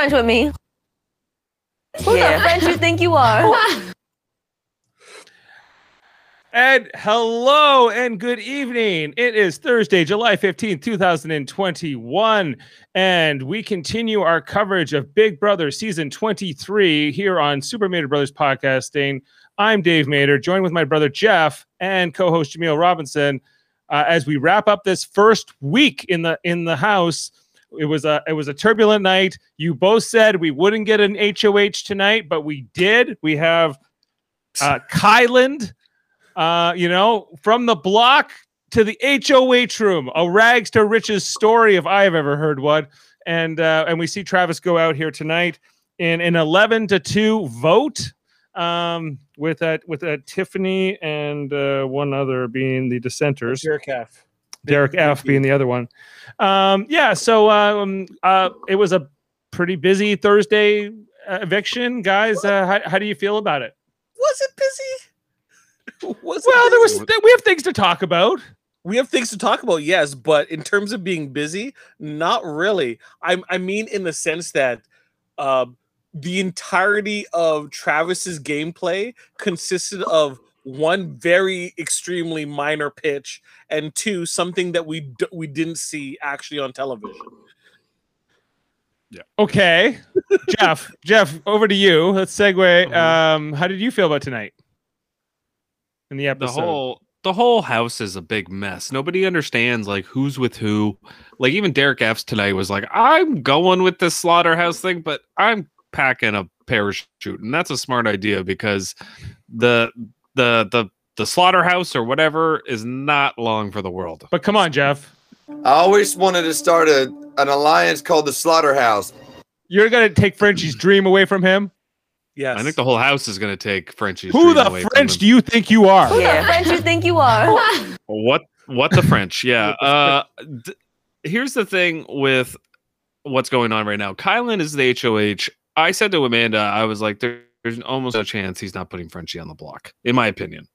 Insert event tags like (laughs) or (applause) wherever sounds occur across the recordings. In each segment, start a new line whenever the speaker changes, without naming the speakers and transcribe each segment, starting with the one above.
French with me. Who the French you think you are? (laughs)
And hello and good evening. It is Thursday, July 15th, 2021. And we continue our coverage of Big Brother season 23 here on Super Mader Brothers Podcasting. I'm Dave Mader, joined with my brother Jeff and co-host Jameel Robinson. Uh, as we wrap up this first week in the in the house, it was a it was a turbulent night. You both said we wouldn't get an HOH tonight, but we did. We have uh, (laughs) Kyland uh, you know, from the block to the HOH room, a rags to riches story if I have ever heard one. And uh, and we see Travis go out here tonight in an 11 to 2 vote um, with a, with a Tiffany and uh, one other being the dissenters.
Derek F.
Derek F being the other one. Um, yeah, so um, uh, it was a pretty busy Thursday uh, eviction, guys. Uh, how, how do you feel about it?
Was it busy? (laughs) Was
well, there was we have things to talk about.
We have things to talk about, yes, but in terms of being busy, not really. I I mean, in the sense that uh, the entirety of Travis's gameplay consisted of one very extremely minor pitch and two something that we d- we didn't see actually on television.
Yeah. Okay, Jeff. (laughs) Jeff, over to you. Let's segue. Uh-huh. Um, how did you feel about tonight? in the episode.
The whole the whole house is a big mess. Nobody understands like who's with who. Like even Derek F's tonight was like, I'm going with this slaughterhouse thing, but I'm packing a parachute, and that's a smart idea because the the the the slaughterhouse or whatever is not long for the world.
But come on, Jeff.
I always wanted to start a an alliance called the Slaughterhouse.
You're gonna take Frenchie's dream away from him.
Yes.
I think the whole house is going to take Frenchie's.
Who the French do you think you are?
Who the French you think you are? (laughs)
what? What the French? (laughs) Yeah. Uh, d- here's the thing with what's going on right now. Kyland is the HOH. I said to Amanda, I was like, there, there's almost a chance he's not putting Frenchie on the block, in my opinion.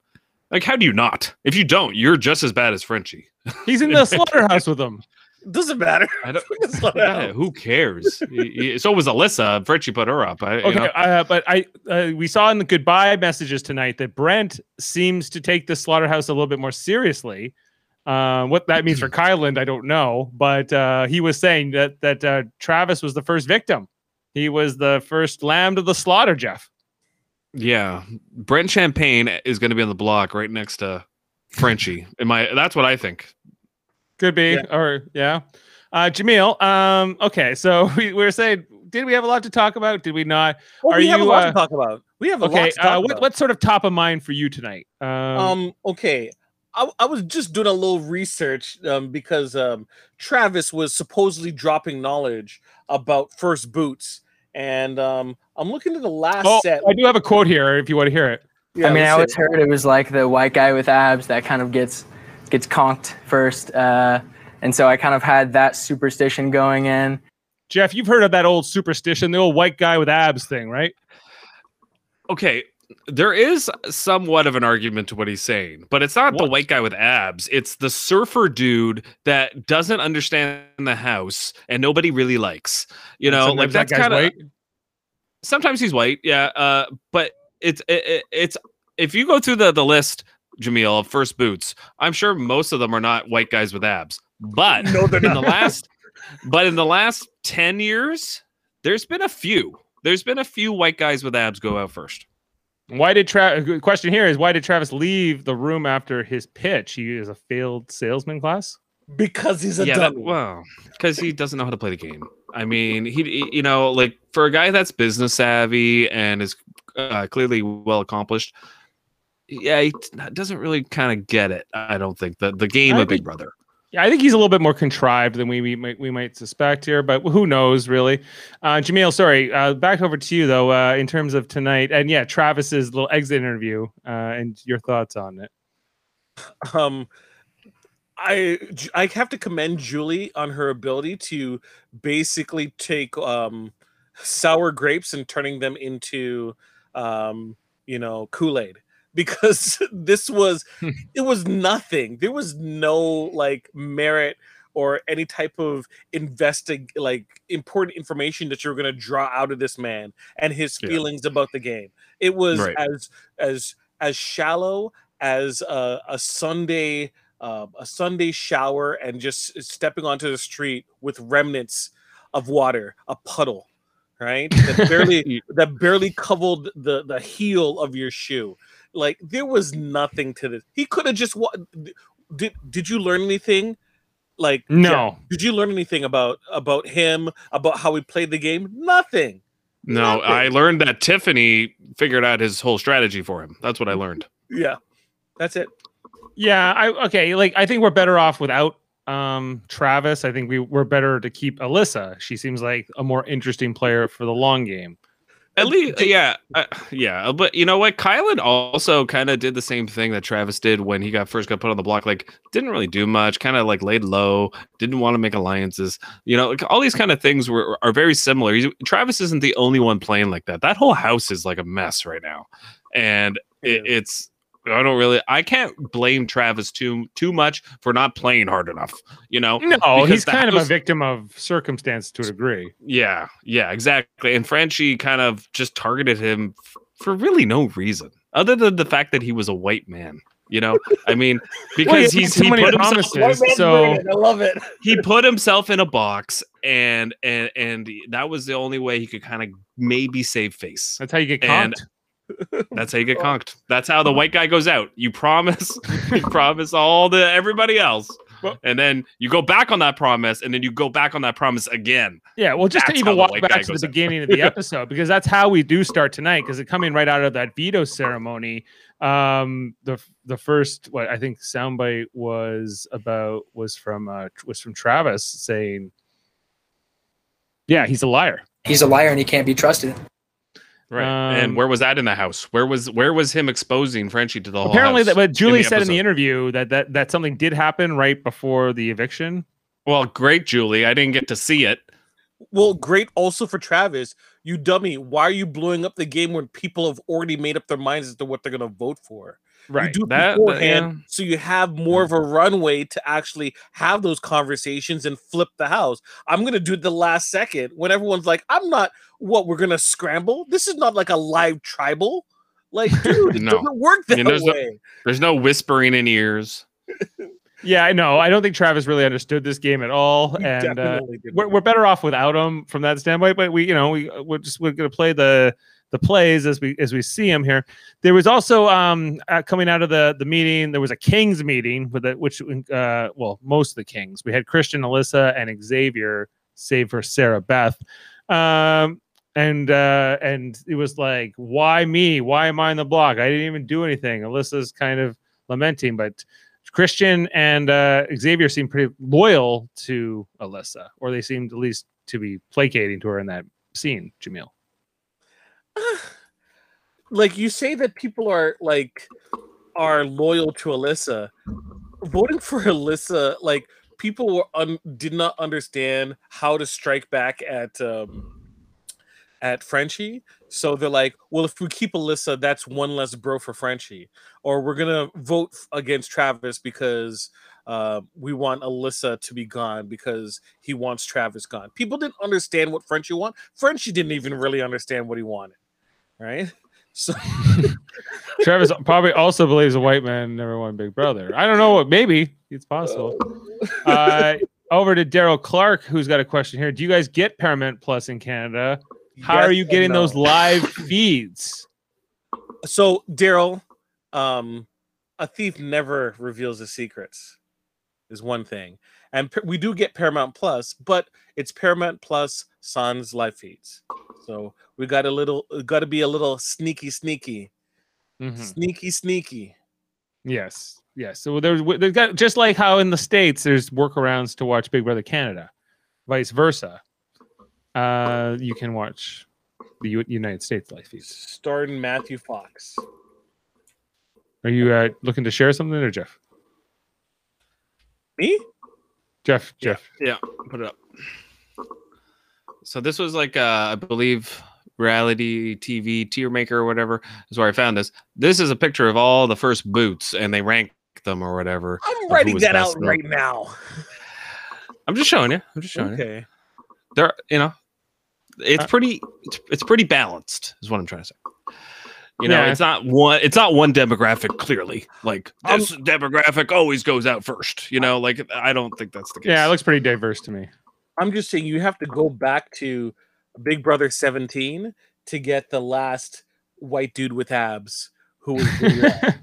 Like, how do you not? If you don't, you're just as bad as Frenchie.
He's in (laughs) the slaughterhouse with them.
Doesn't matter.
I don't, (laughs) (laughs) yeah, who cares? so was Alyssa. Frenchie put her up. I,
okay, uh, but I uh, we saw in the goodbye messages tonight that Brent seems to take the slaughterhouse a little bit more seriously. Uh, what that means for Kyland, I don't know, but uh, he was saying that that uh, Travis was the first victim. He was the first lamb to the slaughter, Jeff.
Yeah, Brent Champagne is going to be on the block right next to Frenchie. (laughs) Am I? That's what I think.
Could be, yeah. or yeah. Uh, Jameel, um, okay, so (laughs) we, we were saying, did we have a lot to talk about? Did we not?
Well, Are we have you, a lot uh, to talk about. We have a
okay,
lot to talk uh,
what. What's sort of top of mind for you tonight?
Um, um okay. I, I was just doing a little research um, because um, Travis was supposedly dropping knowledge about first boots, and um, I'm looking at the last
oh,
set.
I do have a quote here if you want to hear it.
Yeah, I mean, I always it. heard it was like the white guy with abs that kind of gets gets conked first. Uh, and so I kind of had that superstition going in.
Jeff, you've heard of that old superstition, the old white guy with abs thing, right?
Okay, there is somewhat of an argument to what he's saying, but it's not what? the white guy with abs. It's the surfer dude that doesn't understand the house and nobody really likes. You know, like that's that kind of. Sometimes he's white, yeah. Uh, but it's it, it's if you go through the the list, Jameel, of first boots, I'm sure most of them are not white guys with abs. But no, they're in not. the last but in the last 10 years, there's been a few. There's been a few white guys with abs go out first.
Why did Travis? Question here is why did Travis leave the room after his pitch? He is a failed salesman class.
Because he's a yeah,
that, well, because he doesn't know how to play the game. I mean, he, you know, like for a guy that's business savvy and is uh, clearly well accomplished, yeah, he doesn't really kind of get it. I don't think the the game I of Big Brother.
Yeah, I think he's a little bit more contrived than we we might, we might suspect here, but who knows, really? Uh, Jameel, sorry, uh, back over to you though. Uh, in terms of tonight, and yeah, Travis's little exit interview, uh, and your thoughts on it.
Um, I I have to commend Julie on her ability to basically take um sour grapes and turning them into um you know Kool Aid because (laughs) this was hmm. it was nothing. There was no like merit or any type of investig like important information that you're going to draw out of this man and his
Yeah.
feelings about the game. It was
Right.
as as as shallow as a, a Sunday uh, a Sunday shower and just stepping onto the street with remnants of water, a puddle, right? That barely (laughs) that barely covered the the heel of your shoe. Like there was nothing to this. He could have just wa- did did you learn anything? Like
No.
did you learn anything about about him, about how he played the game? Nothing.
No,
Nothing.
I learned that Tiffany figured out his whole strategy for him. That's what I learned.
Yeah. That's it.
Yeah, I okay. Like I think we're better off without um Travis. I think we we're better to keep Alyssa. She seems like a more interesting player for the long game.
At least, yeah, uh, yeah. But you know what? Kyland also kind of did the same thing that Travis did when he got first got put on the block. Like, didn't really do much. Kind of like laid low. Didn't want to make alliances. You know, like all these kind of things were are very similar. He's, Travis isn't the only one playing like that. That whole house is like a mess right now, and it, it's. I don't really. I can't blame Travis too too much for not playing hard enough. You know,
No,
Because
he's
the
kind of a victim of circumstance to a degree.
Yeah, yeah, exactly. And Frenchie kind of just targeted him f- for really no reason, other than the fact that he was a white man. You know, I mean, (laughs) because
he
he's he
many
put himself
so
I love it. (laughs)
he put himself in a box, and and and that was the only way he could kind of maybe save face.
that's how you get
And-
conked.
That's how you get (laughs) conked. That's how the white guy goes out. You promise, (laughs) you promise all the everybody else.
Well-
And then you go back on that promise, and then you go back on that promise again.
Yeah, well, just to even walk back to the
goes out.
beginning of (laughs) the episode, because that's how we do start tonight. Because it coming right out of that veto ceremony, um, the the first what I think soundbite was about was from uh, was from Travis saying, "Yeah, he's a liar."
He's a liar and he can't be trusted.
Right.
Um,
and where was that in the house? Where was where was him exposing Frenchie to the whole
Apparently,
house
that what Julie
the
said in the interview that that that something did happen right before the eviction.
Well, great, Julie. I didn't get to see it.
Well, great also for Travis. You dummy. Why are you blowing up the game when people have already made up their minds as to what they're going to vote for? You do it
That- that- yeah.
so you have more of a runway to actually have those conversations and flip the house. I'm going to do it the last second when everyone's like, I'm not what we're going to scramble. This is not like a live tribal. Like, (laughs) dude, it
No.
doesn't work that
mean, there's no-
way.
There's no whispering in ears. (laughs)
Yeah, I know. I don't think Travis really understood this game at all,
He
and uh, we're, we're better off without him from that standpoint. But we, you know, we we're just we're gonna play the the plays as we as we see them here. There was also um uh, coming out of the the meeting. There was a Kings meeting with it, which uh well most of the Kings. We had Christian, Alyssa, and Xavier, save for Sarah Beth. Um. And uh, and it was like, why me? Why am I in the block? I didn't even do anything. Alyssa's kind of lamenting, but Christian and uh, Xavier seem pretty loyal to Alyssa, or they seemed at least to be placating to her in that scene. Jameel. (sighs)
like you say that people are like are loyal to Alyssa. Voting for Alyssa, like people were un- did not understand how to strike back at um at Frenchie. So they're like, well, if we keep Alyssa, that's one less bro for Frenchie. Or we're gonna vote against Travis because uh, we want Alyssa to be gone because he wants Travis gone. People didn't understand what Frenchie want. Frenchie didn't even really understand what he wanted. Right? (laughs) So (laughs)
Travis probably also believes a white man never won Big Brother. I don't know what. Maybe it's possible. (laughs) Uh, over to Daryl Clark, who's got a question here. Do you guys get Paramount Plus in Canada? How
Yes
are you getting those live feeds?
So Daryl, um, a thief never reveals his secrets, is one thing, and we do get Paramount Plus, but it's Paramount Plus Sans live feeds. So we got a little, got to be a little sneaky, sneaky,
Mhm.
sneaky, sneaky.
Yes, yes. So there's, there's got just like how in the states there's workarounds to watch Big Brother Canada, vice versa. Uh, you can watch the U- United States live feeds.
Starring Matthew Fox.
Are you uh, looking to share something, or Jeff?
Me?
Jeff, Jeff.
Yeah, put it up. So this was like uh, I believe reality TV tier maker or whatever is where I found this. This is a picture of all the first boots and they rank them or whatever.
I'm
who
writing
was
that out
known.
right now.
I'm just showing you. I'm just showing you.
Okay.
There, you know, it's
Uh,
pretty. It's, it's pretty balanced. Is what I'm trying to say. You know,
Yeah.
it's not one. It's not one demographic. Clearly, like
Um,
this demographic always goes out first. You know, like I don't think that's the case.
Yeah, it looks pretty diverse to me.
I'm just saying you have to go back to Big Brother 17 to get the last white dude with abs who was (laughs)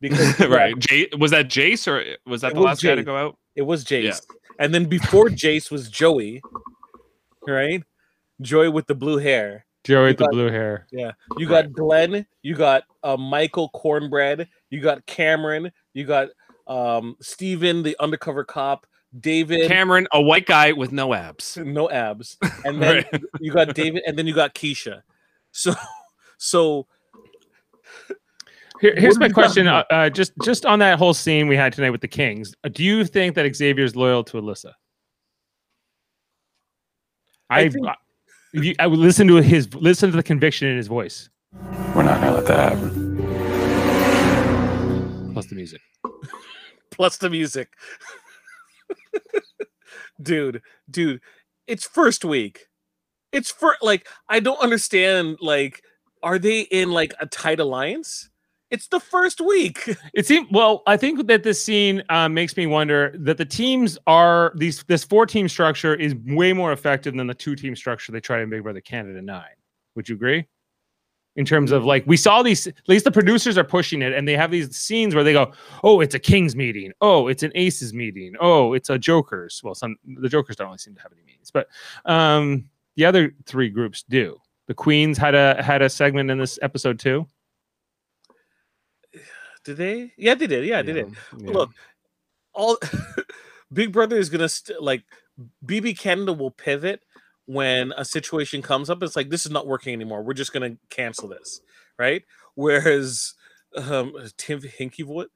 because (laughs)
right. Jay, was that Jace or was that
It
the
was
last guy to go out?
It was Jace.
Yeah.
And then before Jace was Joey, right? Joey with the blue hair.
Joey with the blue hair.
Yeah. You got Glenn, you got uh, Michael Cornbread, you got Cameron, you got um Steven, the undercover cop, David,
Cameron, a white guy with no abs.
no abs. (laughs) And then
Right.
you got David, and then you got Keisha. So so
Here, here's my
have you got
question. Uh, uh, just just on that whole scene we had tonight with the Kings, uh, do you think that Xavier's loyal to Alyssa?
I
I,
think-
I, you, I would listen to his listen to the conviction in his voice,
We're not gonna let that happen.
plus the music. (laughs)
plus the music. (laughs) dude, dude, it's first week. It's for like I don't understand like are they in like a tight alliance? It's the first week. (laughs)
It seems well. I think that this scene uh, makes me wonder that the teams are these. This four team structure is way more effective than the two team structure they tried in Big Brother Canada Nine. Would you agree? In terms of like, we saw these. At least the producers are pushing it, and they have these scenes where they go, "Oh, it's a Kings meeting. Oh, it's an Aces meeting. Oh, it's a Jokers." Well, some the Jokers don't really seem to have any meetings, but um, the other three groups do. The Queens had a had a segment in this episode too.
Did they? Yeah, they did. Yeah, they did.
Yeah.
Look, all (laughs) Big Brother is gonna st- like BB Canada will pivot when a situation comes up. It's like this is not working anymore. We're just gonna cancel this, right? (laughs) Whereas um Tim Hinky vote.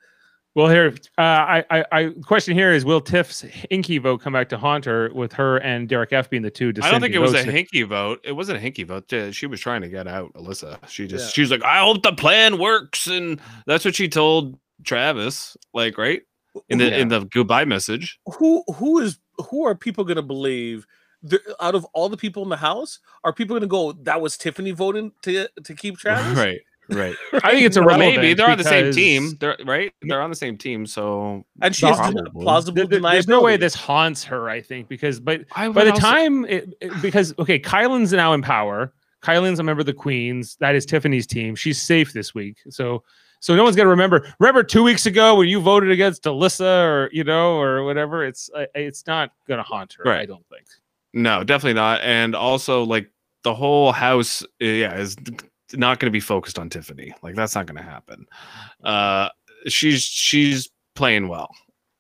Well, here, uh, I, I, I, question here is: Will Tiff's Inky vote come back to haunt her with her and Derek F being the two?
I don't think it was a
dissenting
hinky vote. It wasn't a hinky vote. She was trying to get out, Alyssa. She just
Yeah.
she was like, I hope the plan works, and that's what she told Travis. Like, right in the in the goodbye message.
who who is who are people gonna believe? The, out of all the people in the house, are people gonna go? That was Tiffany voting to to keep (laughs) Travis,
Right, (laughs) right.
I think it's
Or
irrelevant.
maybe they're on the same team. They're right. They're on the same team. So
And she's has plausible
there- there- there's no way this haunts her. I think because, but
I
by the
also-
time, it, it- because okay, Kyland's now in power. Kyland's a member of the Queens. That is Tiffany's team. She's safe this week. So, so no one's gonna remember. Remember two weeks ago when you voted against Alyssa or you know or whatever. It's uh, it's not gonna haunt her. I don't think.
No, definitely not. And also, like the whole house, uh, yeah, is not going to be focused on Tiffany. Like that's not going to happen. Uh, she's she's playing well.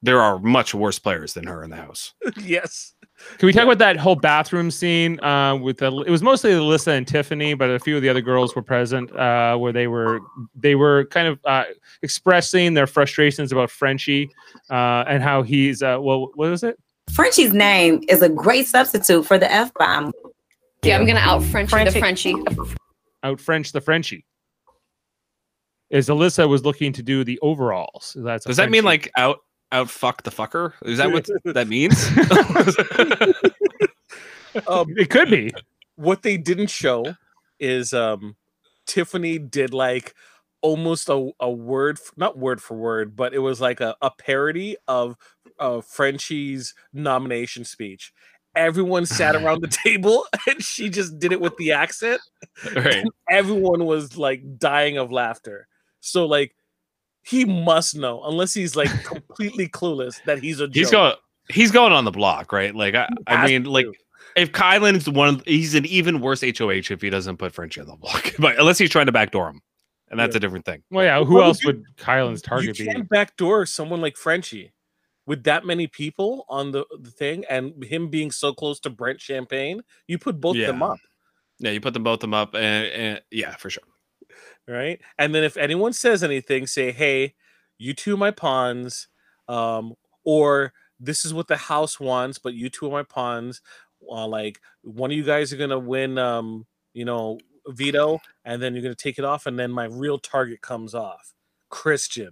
There are much worse players than her in the house. (laughs)
yes.
Can we talk about that whole bathroom scene uh, with the? It was mostly Alyssa and Tiffany, but a few of the other girls were present, uh, where they were they were kind of uh, expressing their frustrations about Frenchie uh, and how he's uh, well, what was it?
Frenchie's name is a great substitute for the F bomb.
Yeah, I'm gonna out French the
Frenchie.
Frenchie.
Out French the Frenchie. Is Alyssa was looking to do the overalls. That's
Does that mean like out out fuck the fucker? Is that what (laughs) that means? (laughs)
Um,
it could be?
what they didn't show is um Tiffany did like almost a, a word f- not word for word but it was like a, a parody of uh Frenchie's nomination speech everyone sat (laughs) around the table (laughs) and she just did it with the accent
right.
everyone was like dying of laughter so like he must know unless he's like (laughs) completely clueless that he's a joke.
He's going. He's going on the block, right? Like I, I mean, like if Kyland is the one, he's an even worse HOH if he doesn't put Frenchie on the block, but unless he's trying to backdoor him, and that's
Yeah.
a different thing.
Well, yeah. Who
Well,
else
you-
would
Kyland's
target be?
can't backdoor someone like Frenchie with that many people on the, the thing and him being so close to Brent Champagne. You put both of them up,
Yeah, you put them both them up, and, and yeah, for sure.
right? And then if anyone says anything, say, "Hey, you two are my pawns," um, or "This is what the house wants, but you two are my pawns." Uh, like one of you guys are gonna win, um, you know, veto, and then you're gonna take it off, and then my real target comes off, Christian.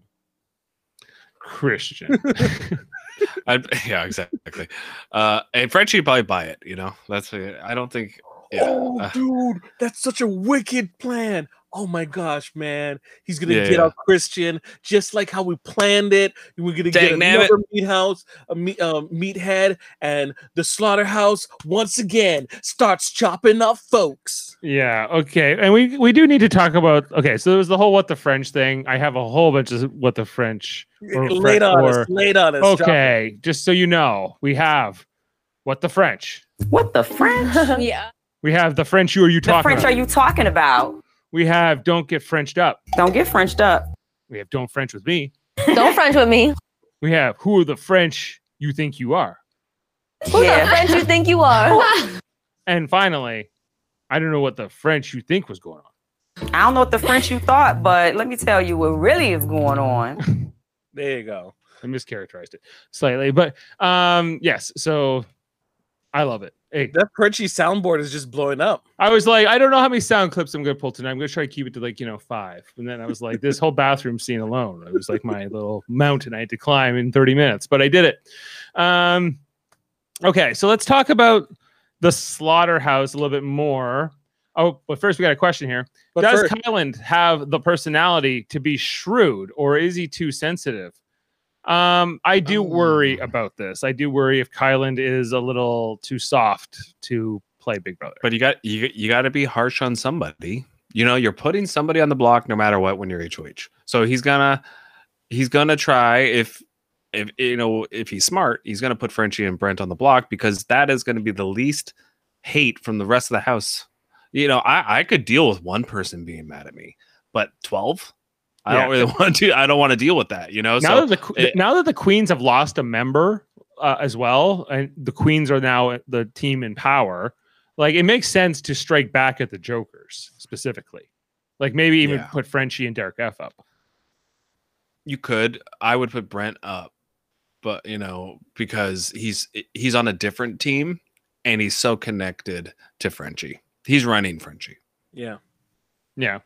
Christian. (laughs) (laughs)
I'd, yeah, exactly. Uh, and Frenchie probably buy it. You know, that's. I don't think. Yeah.
Oh,
uh,
dude, that's such a wicked plan. Oh my gosh, man. He's gonna
Yeah,
get
yeah.
out Christian just like how we planned it. We're gonna get
Dang, damn it.
another meat house, a meat um, meathead, and the slaughterhouse once again starts chopping up folks.
Yeah. Okay. And we we do need to talk about. Okay. So there was the whole what the French thing. I have a whole bunch of what the French. or
Late on
or-
us, late on us. drop it.
Okay. Just so you know, we have what the French.
What the French? (laughs)
yeah.
We have the French. Who are you talking?
the
talking
French
about?
are you talking about?
We have don't get Frenched up.
Don't get Frenched up.
We have don't French with me.
Don't French with me.
We have who are the French you think you are.
Who
Yeah.
the French you think you are? (laughs)
And finally, I don't know what the French you think was going on.
I don't know what the French you thought, but let me tell you what really is going on. (laughs)
There you go.
I mischaracterized it slightly, but um, yes. So I love it. Hey,
That crunchy soundboard is just blowing up.
I was like, I don't know how many sound clips I'm gonna pull tonight. I'm gonna try to keep it to like you know five, and then I was like, this whole bathroom scene alone, it was like my (laughs) little mountain I had to climb in 30 minutes, but I did it. Um, okay, so let's talk about the slaughterhouse a little bit more. Oh, but first we got a question here.
But
Does
first-
Kyland have the personality to be shrewd, or is he too sensitive? Um, I do worry
Oh.
about this. I do worry if Kyland is a little too soft to play Big Brother.
but you got you you got to be harsh on somebody. You know, you're putting somebody on the block no matter what when you're HOH. So he's gonna he's gonna try if if you know if he's smart, he's gonna put Frenchie and Brent on the block because that is gonna be the least hate from the rest of the house. You know, I I could deal with one person being mad at me, but twelve. I
Yeah.
don't really want to. I don't (laughs) want to deal with that. You know.
now
so
that the
it-
now that the queens have lost a member uh, as well, and the queens are now the team in power, like it makes sense to strike back at the jokers specifically. Like maybe even
Yeah.
put Frenchie and Derek F up.
you could. I would put Brent up, but you know because he's he's on a different team and he's so connected to Frenchie. He's running Frenchie.
Yeah.
Yeah,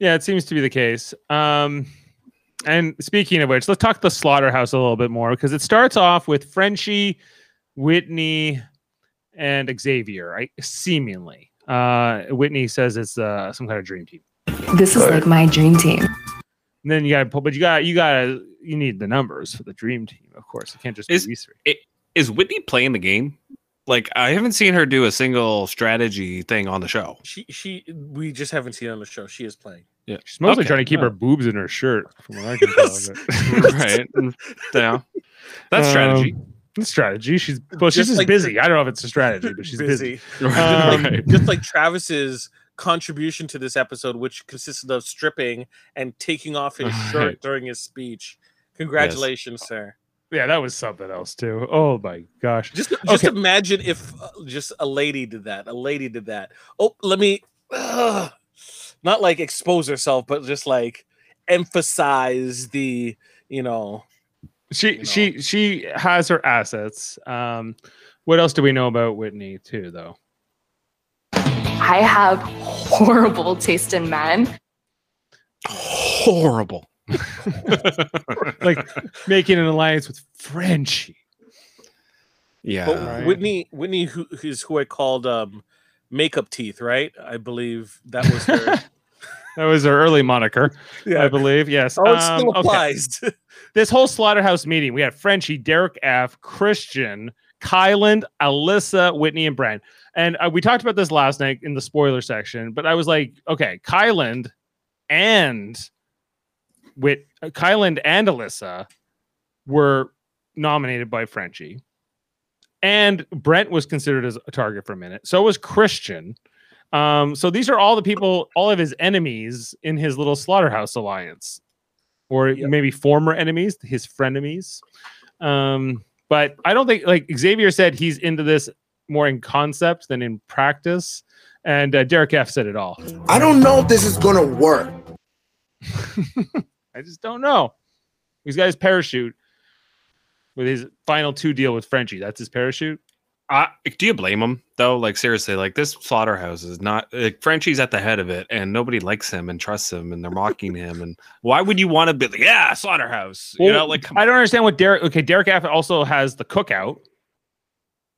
yeah, it seems to be the case. Um, and speaking of which, let's talk the slaughterhouse a little bit more because it starts off with Frenchie, Whitney, and Xavier. Right, seemingly. Uh, Whitney says it's uh, some kind of dream team.
This is like my dream team.
And then you got to, pull, but you got, you got to, you need the numbers for the dream team, of course. It can't just
Is-
be these three.
Is Whitney playing the game? Like I haven't seen her do a single strategy thing on the show.
She she we just haven't seen it on the show. She is playing.
Yeah,
She's mostly
Okay,
trying to keep
yeah.
her boobs in her shirt, from what I can. (laughs)
Yes.
but- (laughs)
right. Mm, Yeah. That's strategy.
Um, it's strategy. She's well, she's
Just
just
like
busy. I don't know if it's a strategy, but she's busy. (laughs)
Um,
Right.
Just like Travis's contribution to this episode, which consisted of stripping and taking off his shirt
Right.
during his speech. Congratulations, sir.
Yeah, that was something else too. Oh my gosh.
Just just
Okay.
imagine if uh, just a lady did that. A lady did that. Oh, let me ugh, not like expose herself, but just like emphasize the, you know,
She
know.
she she has her assets. Um, what else do we know about Whitney too, though?
I have horrible taste in men.
Horrible. (laughs)
Like making an alliance with Frenchie.
Yeah.
but
Right.
Whitney Whitney who is who I called um makeup teeth, right? I believe that was her. (laughs)
That was her early moniker, I believe. Yes.
Oh, it
Um,
still
okay.
applies. (laughs)
This whole slaughterhouse meeting, we had Frenchie, Derek F, Christian, Kyland, Alyssa, Whitney, and Brent. And uh, we talked about this last night in the spoiler section, but I was like, okay, Kyland and Whit, uh, Kyland and Alyssa were nominated by Frenchie. And Brent was considered as a target for a minute. So was Christian. Um, so these are all the people, all of his enemies in his little slaughterhouse alliance, or
Yep.
maybe former enemies, his frenemies. Um, but I don't think like Xavier said he's into this more in concept than in practice. And uh, Derek F said it all.
I don't know if this is gonna work. (laughs)
I just don't know. He's got his parachute with his final two deal with Frenchie. That's his parachute.
Uh, do you blame him though? Like seriously, like this slaughterhouse is not like Frenchie's at the head of it, and nobody likes him and trusts him, and they're mocking him. And why would you want to be like, yeah, slaughterhouse? you know, like come
I don't understand what Derek. Okay, Derek F also has the cookout.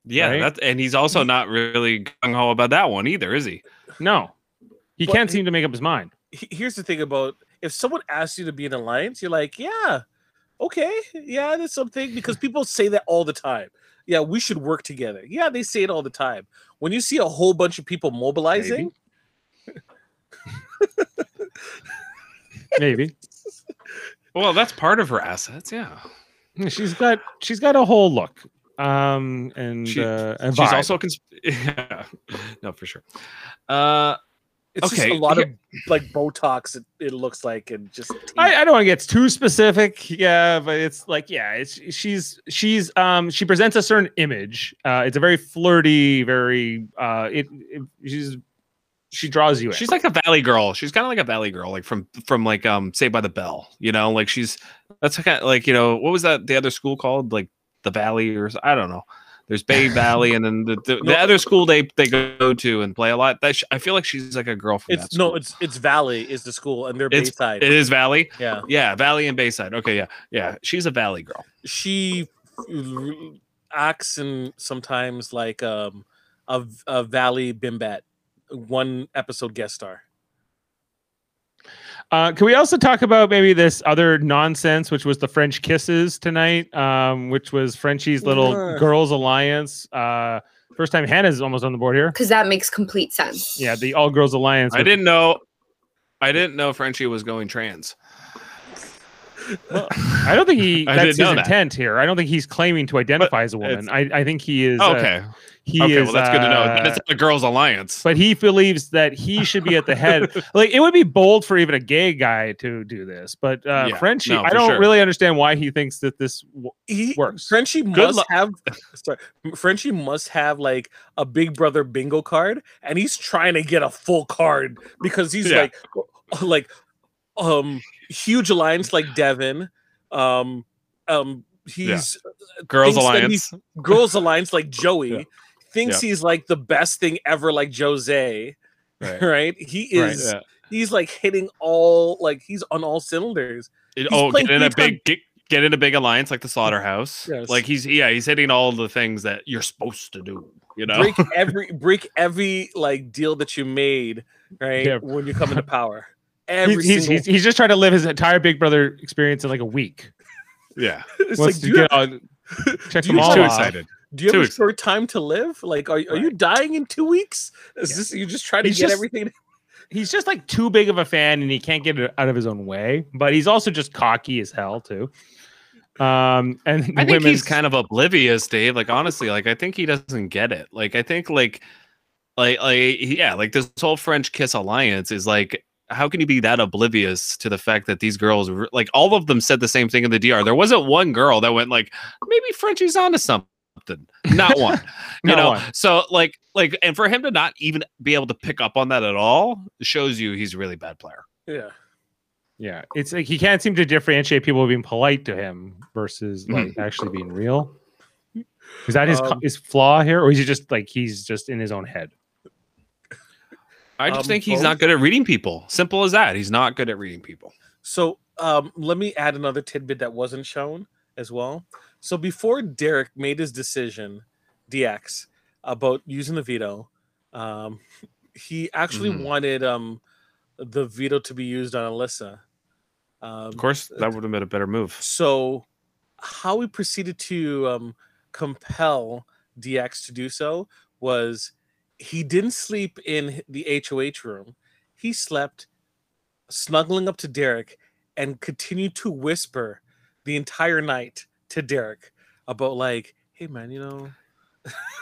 yeah,
right?
that's and he's also not really gung ho about that one either, is he?
No, he
But
can't
he-
seem to make up his mind.
here's the thing about if someone asks you to be an alliance, you're like, yeah, okay, yeah, that's something because (laughs) people say that all the time. Yeah, we should work together. Yeah, they say it all the time. When you see a whole bunch of people mobilizing,
Maybe (laughs)
Well, that's part of her assets. Yeah,
she's got she's got a whole look. Um, and
She-
uh, and
she's
vibe.
also cons- (laughs) yeah, no for sure. Uh,
it's just
Okay,
a lot of like Botox. It, it looks like and just
I, I don't want to get too specific, yeah, but it's like, yeah, it's she's she's um she presents a certain image. Uh, it's a very flirty, very uh, it, it she's she draws you in.
She's like a valley girl. She's kind of like a valley girl, like from from like um Saved by the Bell. You know, like she's that's kind of like you know what was that the other school called like the Valley or I don't know. There's Bay (laughs) Valley, and then the, the, the other school they they go to and play a lot. That sh- I feel like she's like a girl from that
It's no, it's it's Valley is the school and they're
It's-
Bayside.
It is Valley.
Yeah.
yeah, Valley and Bayside. Okay, yeah, yeah. She's a Valley girl.
she acts in sometimes like um a, a Valley Bimbat, one episode guest star.
Uh, can we also talk about maybe this other nonsense, which was the French kisses tonight, um, which was Frenchie's little
Yeah.
girls alliance. Uh, first time Hannah's almost on the board here.
Because that makes complete sense.
Yeah, the all girls alliance.
I didn't know. I didn't know Frenchie was going trans.
I don't think he. (laughs)
I
that's
didn't
his
know that.
intent here. I don't think he's claiming to identify as a woman. I, I think he is. uh,
Okay.
He
okay,
is.
well that's good to know. Then
uh,
it's a girls' alliance.
but he believes that he should be at the head. (laughs) like it would be bold for even a gay guy to do this, but uh,
Yeah,
Frenchie,
no,
I don't
sure.
really understand why he thinks that this w-
He,
works.
Frenchie
Good
must
lu-
have (laughs) sorry, Frenchie must have like a Big Brother bingo card, and he's trying to get a full card because he's
Yeah.
like like um huge alliance like Devin. Um um he's
Girls' alliance.
he's- girls alliance like Joey. (laughs)
Yeah.
Thinks
Yeah.
he's like the best thing ever like Jozea.
Right. (laughs)
Right? He
Right,
is
yeah.
he's like hitting all like he's on all cylinders.
It- oh, get in a big get, get in a big alliance like the slaughterhouse.
Yes.
Like he's yeah, he's hitting all the things that you're supposed to do. You know,
break (laughs) every break every like deal that you made right
Yeah.
when you come into power (laughs) every
He's, he's,
single
he's, he's just trying to live his entire Big Brother experience in like a week.
yeah.
it's
Wants
like
to get
have,
on- check
do
them all
have-
Too
off.
excited.
Do you
too
have a
ex-
short time to live like are, are you dying in two weeks is
Yeah.
this you just trying to
He's
get
just-
everything (laughs)
He's just like too big of a fan, and he can't get it out of his own way. But he's also just cocky as hell too. Um, and
I think he's kind of oblivious, Dave. Like honestly, like I think he doesn't get it. Like I think like like like yeah, like this whole French kiss alliance is like how can you be that oblivious to the fact that these girls like all of them said the same thing in the DR. There wasn't one girl that went like maybe Frenchie's onto something. Not one. (laughs) you know.
one.
So like like and for him to not even be able to pick up on that at all shows you he's a really bad player.
yeah
Yeah, it's like he can't seem to differentiate people being polite to him versus like actually being real. Is that his
Um,
his flaw here, or is he just like he's just in his own head?
I just
Um,
think he's
both.
not good at reading people. Simple as that. He's not good at reading people.
so um let me add another tidbit that wasn't shown as well so before derek made his decision dx about using the veto um he actually
Mhm.
wanted um the veto to be used on alyssa um,
Of course, that would have been a better move.
So, how we proceeded to um, compel DX to do so was he didn't sleep in the HOH room. He slept snuggling up to Derek and continued to whisper the entire night to Derek about like, "Hey man, you know."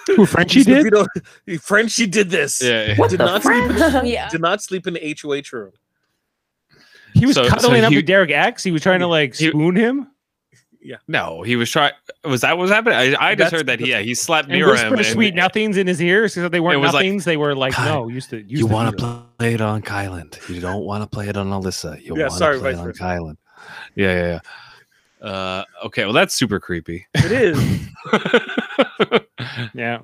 Who Frenchie
use the
did?
veto- (laughs) Frenchie did this.
Yeah.
What
Did
the
not sleep. In, (laughs)
Yeah.
Did not sleep in the HOH room.
He was
So- so
cuddling up
he-
with Derek X. He was trying to like
He-
spoon him Yeah.
No, he was trying. Was that what was happening? I, I just heard that.
the-
Yeah, he slept
and
near him.
whispered
and-
sweet nothings in his ears because they weren't
It was like,
nothings. they were like,
"God,
no, used to use
you want to play it on Kyland. You don't want to play it on Alyssa. You
Yeah,
want
sorry,
to play it on
versa.
Kyland. Yeah, yeah, yeah. Uh, okay, well, that's super creepy.
It is. (laughs)
Yeah.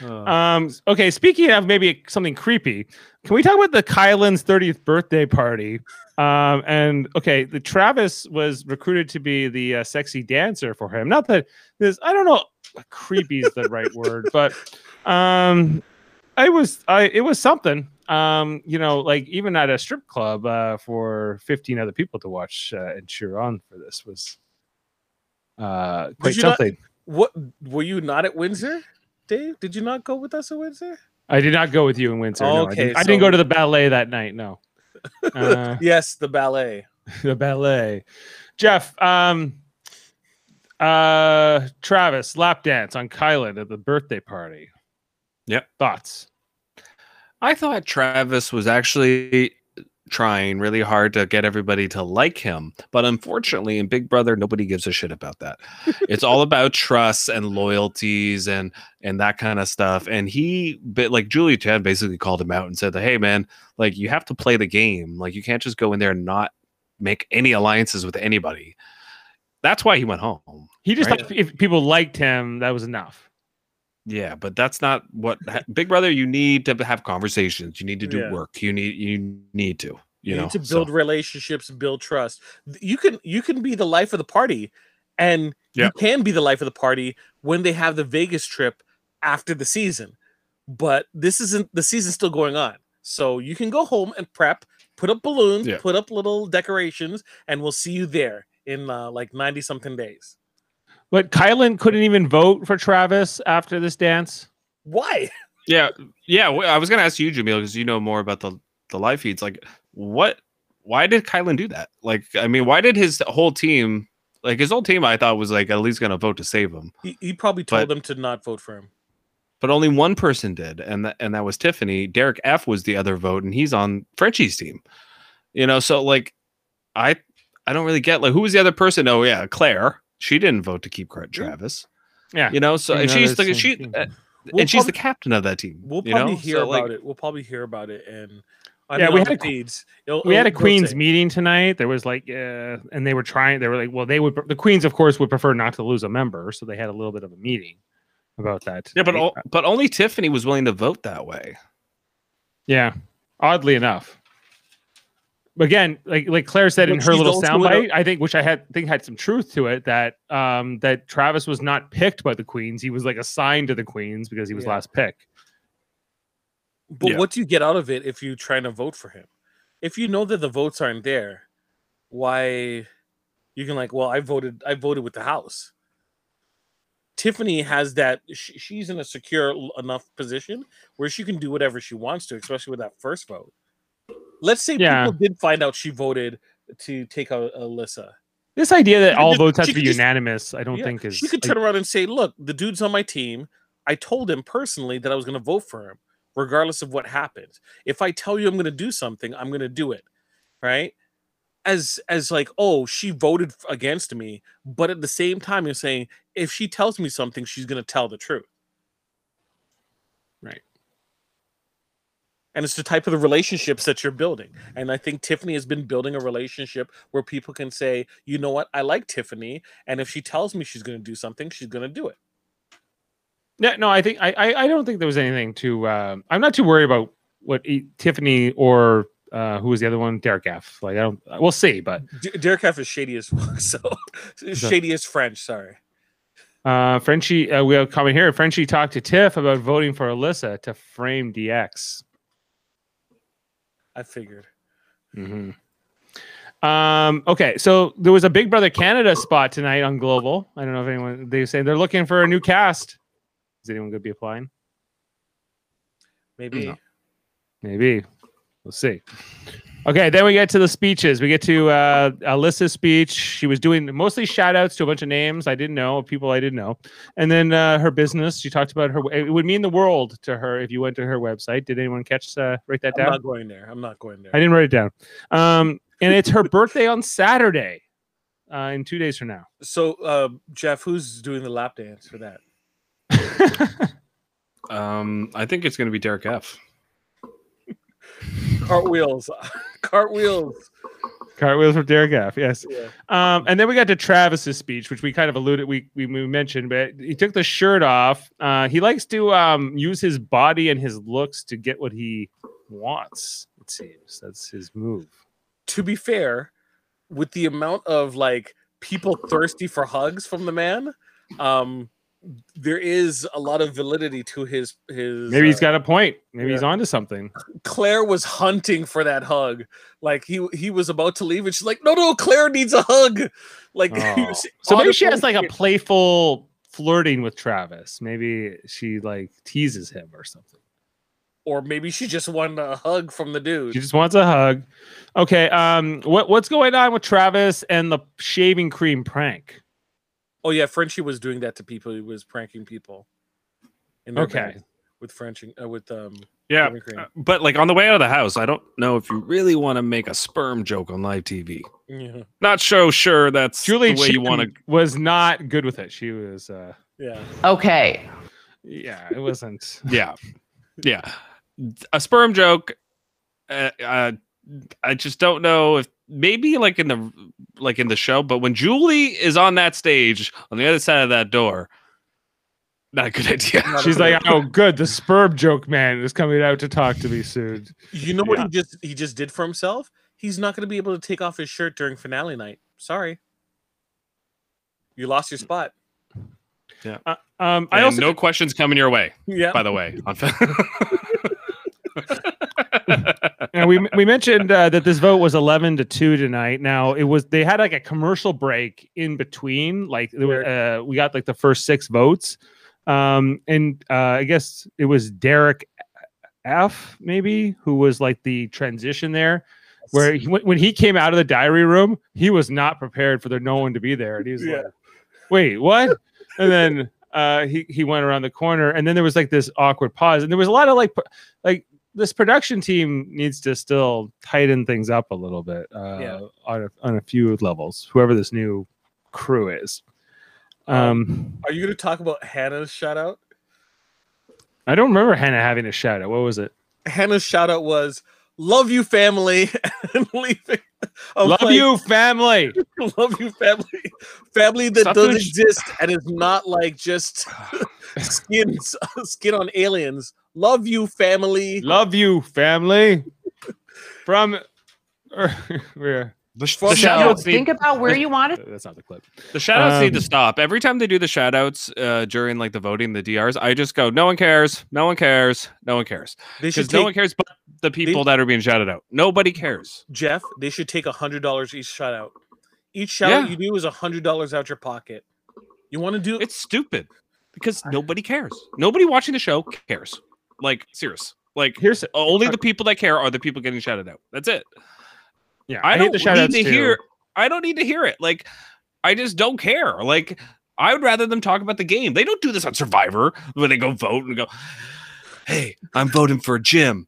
Um, okay, speaking of maybe something creepy, can we talk about the Kyland's 30th birthday party? Um, and okay, the Travis was recruited to be the uh, sexy dancer for him. Not that this, I don't know, creepy is the right word, but um, I was, I it was something. Um, you know, like even at a strip club, uh, for 15 other people to watch uh, and cheer on for this was uh quite
you not-
something.
What were you not at Windsor, Dave? Did you not go with us at Windsor?
I did not go with you in Windsor. no. I,
Okay,
didn't, I didn't go to the ballet that night. No. (laughs) Uh,
yes, the ballet. (laughs)
the ballet. Jeff, um, uh, Travis, lap dance on Kyland at the birthday party.
Yep.
Thoughts?
I thought Travis was actually trying really hard to get everybody to like him, but unfortunately, in Big Brother, nobody gives a shit about that. it's all (laughs) about trust and loyalties and and that kind of stuff. And he, but like Julie Chen, basically called him out and said, "Hey, man, like you have to play the game. Like you can't just go in there and not make any alliances with anybody." That's why he went home.
He just
right?
thought if people liked him, that was enough.
Yeah, but that's not what Big Brother. You need to have conversations. You need to do
Yeah.
work. You need you need to. You,
You,
know
need to
so-
build relationships, build trust. You can you can be the life of the party, and you can be the life of the party when they have the Vegas trip after the season. But this isn't the season's still going on, so you can go home and prep, put up balloons,
Yeah.
put up little decorations, and we'll see you there in uh, like ninety something days.
But Kyland couldn't even vote for Travis after this dance.
Why?
Yeah, yeah. I was gonna ask you, Jameel, because you know more about the the live feeds. Like, what? Why did Kyland do that? Like, I mean, why did his whole team, like his whole team, I thought was like at least gonna vote to save him,
He, he probably told
But-
them to not vote for him.
but only one person did, and that and that was Tiffany. Derek F was the other vote, and he's on Frenchie's team. You know, so like, I I don't really get like who was the other person? Oh yeah, Claire. She didn't vote to keep Tra- Travis.
Yeah.
You know, so
Even
and she's the
the
she, uh,
We'll
and she's the captain of that team.
We'll
you
probably
know?
hear
So,
about
like,
it. We'll probably hear about it, and I
Yeah, we had
the
a-
feeds. It'll-
we had a
it'll- they'll
Queens
say-
meeting tonight. There was like, uh, and they were trying. They were like, well, they would. The Queens, of course, would prefer not to lose a member, so they had a little bit of a meeting about that.
Yeah, but
tonight.
o- but only Tiffany was willing to vote that way.
yeah, oddly enough. Again, like like Claire said in her little soundbite, I think, which I had think had some truth to it, that um that Travis was not picked by the Queens. He was like assigned to the Queens because he was
Yeah.
last pick.
But
Yeah.
what do you get out of it if you're trying to vote for him? If you know that the votes aren't there, why you can like, well, I voted, I voted with the house. Tiffany has that. sh- She's in a secure enough position where she can do whatever she wants to, especially with that first vote. Let's say
Yeah.
people did find out she voted to take out Alyssa.
This idea that all votes have to be unanimous, I don't
Yeah,
think is.
She could
like-
turn around and say, "Look, the dude's on my team. I told him personally that I was going to vote for him, regardless of what happens. If I tell you I'm going to do something, I'm going to do it." Right? As as like, "Oh, she voted against me," but at the same time, you're saying, if she tells me something, she's going to tell the truth.
Right.
And it's the type of the relationships that you're building. And I think Tiffany has been building a relationship where people can say, you know what, I like Tiffany. And if she tells me she's going to do something, she's going to do it.
Yeah, no, I think I, I, I don't think there was anything to. Uh, I'm not too worried about what e- Tiffany or uh, who was the other one, Derek F. Like I don't. We'll see, but
D- Derek F is shady as (laughs) fuck. So shady as French. Sorry.
uh, Frenchie, uh, we have a comment here. Frenchie talked to Tiff about voting for Alyssa to frame DX.
I figured.
hmm Um, okay, so there was a Big Brother Canada spot tonight on Global. I don't know if anyone they say they're looking for a new cast. Is anyone going to be applying?
Maybe.
No. Maybe. We'll see. Okay, then we get to the speeches. We get to uh, Alyssa's speech. She was doing mostly shout outs to a bunch of names I didn't know, people I didn't know. And then uh, her business. She talked about her. It would mean the world to her if you went to her website. Did anyone catch uh, write that
I'm
down?
not going there. I'm not going there.
I didn't write it down. Um, and it's her birthday on Saturday, uh, in two days from now.
So, uh, Jeff, who's doing the lap dance for that? (laughs)
Um, I think it's going to be Derek F. (laughs) (laughs)
Cartwheels. Cartwheels.
Cartwheels from Derek F. Yes. Um, and then we got to Travis's speech, which we kind of alluded, we, we we mentioned, but he took the shirt off. Uh, he likes to um, use his body and his looks to get what he wants. It seems that's his move.
To be fair, with the amount of like people thirsty for hugs from the man, um, there is a lot of validity to his his.
Maybe he's
uh,
got a point. Maybe he's
yeah.
onto something.
Claire was hunting for that hug. Like he he was about to leave, and she's like, "No, no, Claire needs a hug." Like,
Oh. (laughs) So maybe she has like a (laughs) playful flirting with Travis. Maybe she like teases him or something.
or maybe she just wanted a hug from the dude.
She just wants a hug. Okay. Um. What what's going on with Travis and the shaving cream prank?
Oh yeah, Frenchie was doing that to people. He was pranking people. in
Okay.
with Frenchie uh, with um
Yeah, uh, but like on the way out of the house, I don't know if you really want to make a sperm joke on live TV.
Yeah.
Not so sure that's
Julie
the way you want to.
was not good with it. She was. uh
Yeah.
Okay.
Yeah. It wasn't.
Yeah, yeah, a sperm joke. Uh, uh, I just don't know if maybe like in the like in the show, but when Julie is on that stage on the other side of that door, not a good (laughs) idea.
She's like, oh, good. The sperm joke man is coming out to talk to me soon.
You know what
Yeah.
he just he just did for himself? He's not going to be able to take off his shirt during finale night. Sorry. You lost your spot.
Yeah.
Uh, um. I
And
also
no questions coming your way. (laughs)
Yeah.
By the way, on (laughs)
and we we mentioned uh, that this vote was 11 to 2 tonight. Now it was they had like a commercial break in between like there were, uh, we got like the first six votes. Um and uh i guess it was derek f maybe who was like the transition there where he, when when he came out of the diary room he was not prepared for there no one to be there. And he was
Yeah.
like wait what? And then uh he he went around the corner. And then there was like this awkward pause. And there was a lot of like like this production team needs to still tighten things up a little bit uh
Yeah.
on a, on a few levels whoever this new crew is um
Are you going to talk about Hannah's shout out?
i don't remember hannah having a shout out what was it
Hannah's shout out was "Love you, family," (laughs) and leaving.
Love
like,
you family (laughs)
love you, family, family that
Stop
does
doing sh-
exist and is not like just (laughs) skin skin on aliens. Love you, family.
love you family from (laughs) where
the, sh- the
the
shout outs need,
Think about where you want it.
that's not the clip
the shout outs need to
Um,
stop. Every time they do the shout outs uh, during like the voting, the DRs, I just go, no one cares, no one cares, no one cares.
They should
Because no one cares but the people that are being shouted out. Nobody cares.
Jeff. They should take a hundred dollars each shout out. Each shout out you do is a hundred dollars out your pocket. You want to do
It's stupid because nobody cares. Nobody watching the show cares. Like, serious. Like,
here's
only the people that care are the people getting shouted out. That's it.
yeah
I,
hate
don't need to
too.
hear. I don't need to hear it. Like, I just don't care. Like, I would rather them talk about the game. They don't do this on Survivor where they go vote and go, "Hey, I'm voting for Jim."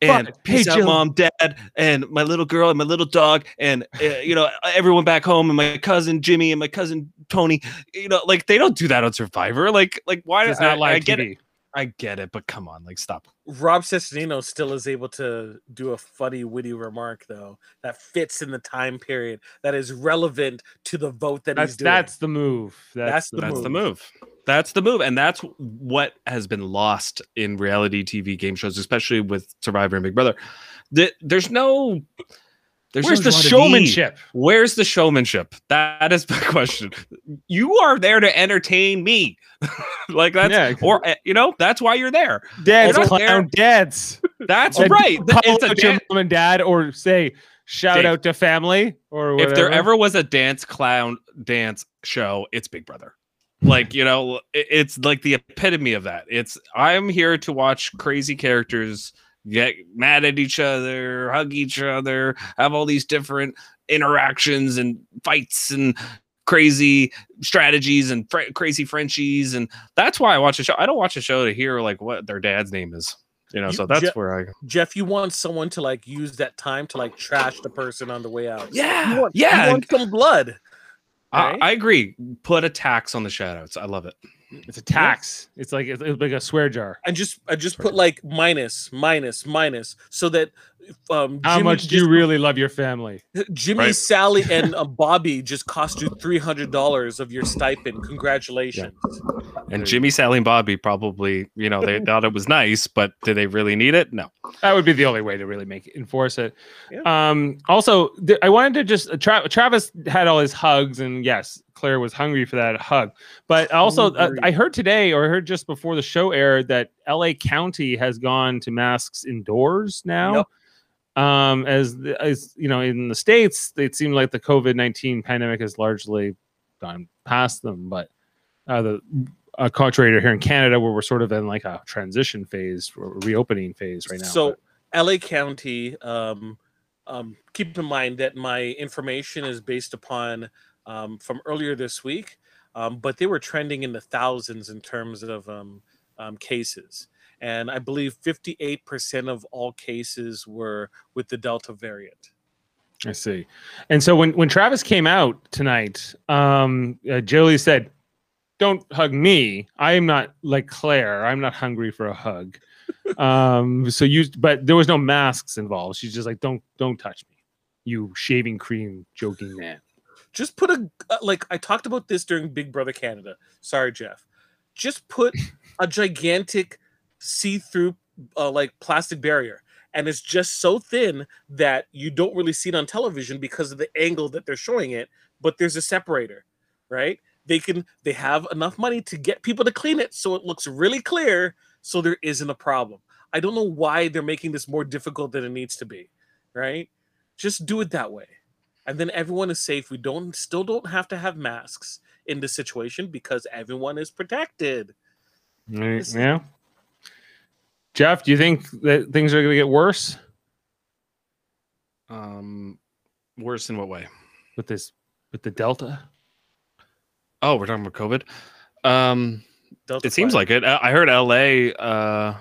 And peace
Hey,
out,
Jim.
mom, dad, and my little girl and my little dog, and uh, you know everyone back home, and my cousin Jimmy and my cousin Tony. You know, like they don't do that on Survivor. Like, like why? I,
not live
I get
TV.
it. I get it, but come on, like stop.
Rob Cesternino still is able to do a funny, witty remark though that fits in the time period that is relevant to the vote that
that's
he's doing.
that's the move that's,
That's the
That's the
move.
move. That's the move. And that's what has been lost in reality TV game shows, especially with Survivor and Big Brother. The, there's no there's
where's
no
the
joie de vivre.
showmanship
Where's the showmanship? That is the (laughs) question. You are there to entertain me. (laughs) like that's
Yeah.
or uh, you know, that's why you're there. You're
clown dads
That's right. It's a
out your
dan-
mom and dad or say shout out to family or whatever.
if there ever was a dance clown dance show, it's Big Brother. Like, you know, it's like the epitome of that. It's I'm here to watch crazy characters get mad at each other, hug each other, have all these different interactions and fights and crazy strategies and fr- crazy Frenchies and that's why I watch a show. I don't watch a show to hear like what their dad's name is. You know,
You-
so that's where I
Jeff, you want someone to like use that time to like trash the person on the way out.
Yeah,
you want,
yeah.
You want some blood.
I,
right?
I agree. Put a tax on the shoutouts. I love it.
It's a tax it's like it's, it's like a swear jar
and just I just put like minus, minus, minus, so that Um,
How
Jimmy
much do
just-
you really love your family?
Jimmy,
Right.
Sally, (laughs) and uh, Bobby just cost you three hundred dollars of your stipend. Congratulations.
And Jimmy, Sally, and Bobby probably, you know, they (laughs) thought it was nice, but do they really need it? No.
That would be the only way to really make it, enforce it.
Yeah.
Um, also, th- I wanted to just Tra- Travis had all his hugs, and yes, Claire was hungry for that hug. But also, uh, I heard today, or I heard just before the show aired, that L.A. County has gone to masks indoors now.
Yep.
Um, as the- as you know, in the states, it seemed like the COVID nineteen pandemic has largely gone past them, but uh, the uh, contrary to here in Canada, where we're sort of in like a transition phase or reopening phase right now.
So,
but-
LA County, um, um, keep in mind that my information is based upon um, from earlier this week, um, but they were trending in the thousands in terms of um, um, cases. And I believe 58% of all cases were with the Delta variant.
I see. And so when when Travis came out tonight, um, uh, Julie said, "Don't hug me. I am not like Claire. I'm not hungry for a hug." (laughs) um, so you, but there was no masks involved. She's just like, "Don't don't touch me, you shaving cream joking man."
Just put a, uh, like, I talked about this during Big Brother Canada. Sorry, Jeff. Just put a gigantic see through, uh, like, plastic barrier. And it's just so thin that you don't really see it on television because of the angle that they're showing it. But there's a separator, right? They can, they have enough money to get people to clean it so it looks really clear so there isn't a problem. I don't know why they're making this more difficult than it needs to be, right? Just do it that way. And then everyone is safe. We don't still don't have to have masks in this situation because everyone is protected.
Right, Yeah. Jeff, do you think that things are going to get worse
Um, worse in what way?
with this with the Delta?
Oh, we're talking about COVID. Um,
Delta
it seems like it. I I heard LA uh,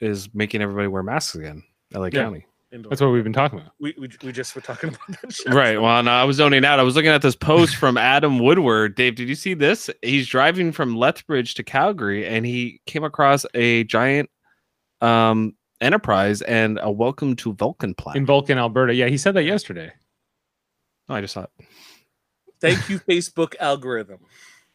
is making everybody wear masks again. LA
Yeah.
County.
Indoor.
That's what we've been talking about.
we, we, we just were talking (laughs) about that. Jeff.
Right. Well, no, I was zoning out. I was looking at this post from Adam Woodward. Dave, did you see this? He's driving from Lethbridge to Calgary, and he came across a giant um, enterprise and a welcome to Vulcan plaque.
In Vulcan, Alberta. Yeah, he said that yesterday.
oh, I just saw it.
Thank you, Facebook algorithm.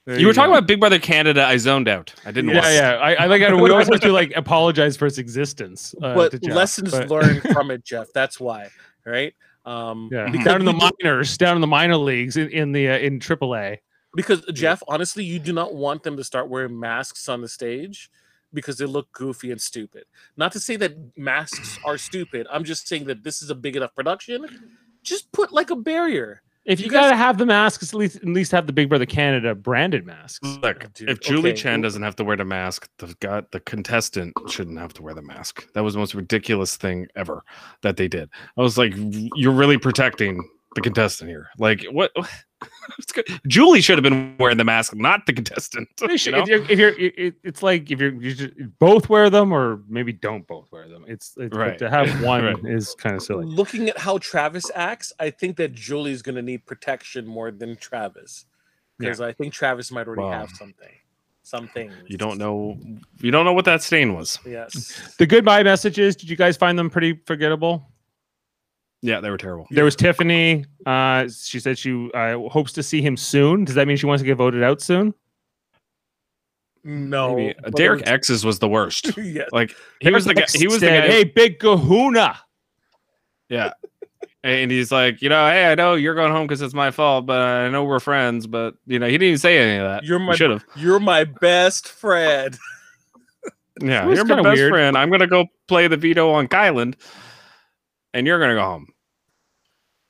There
You were talking about Big Brother Canada. I zoned out. I didn't.
Yeah,
watch.
yeah. I, I like. I, we always have to like apologize for its existence. Uh,
but
to Jeff,
lessons
but-
learned (laughs) from it, Jeff. That's why, right? Um,
Yeah,
because
down in the
do-
minors, down in the minor leagues, in, in the uh, in AAA.
because Jeff, honestly, you do not want them to start wearing masks on the stage because they look goofy and stupid. Not to say that masks are stupid. I'm just saying that this is a big enough production. Just put like a barrier.
If you,
You guys-
gotta have the masks, at least at least have the Big Brother Canada branded masks.
Look,
Dude,
if Julie
okay.
Chen doesn't have to wear the mask, the got the contestant shouldn't have to wear the mask. That was the most ridiculous thing ever that they did. I was like, you're really protecting the contestant here. Like, what? (laughs) It's good. Julie should have been wearing the mask, not the contestant. (laughs)
They
you know?
if you're, if you're it, it- it's like if you're you should both wear them or maybe don't both wear them. It's, it's
Right.
to have (laughs) one
Right.
is kind of silly.
Looking at how Travis acts, I think that Julie's going to need protection more than Travis because I think Travis might already
Wow.
have something. Something.
You don't know. You don't know what that stain was.
Yes.
The goodbye messages, did you guys find them pretty forgettable?
Yeah, they were terrible.
There was Tiffany. Uh, she said she uh, hopes to see him soon. Does that mean she wants to get voted out soon?
No.
Maybe.
But it
Derek
was- (laughs)
X's was the worst. (laughs)
yes.
Like he was the guy. He was the
Said,
guy.
Hey, big Kahuna.
Yeah. And he's like, you know, hey, I know you're going home because it's my fault, but I know we're friends. But you know, he didn't even say any of that.
You're my
should have.
You're my best friend. (laughs)
Yeah, you're my best
weird.
friend. I'm gonna go play the veto on Kyland, and you're gonna go home.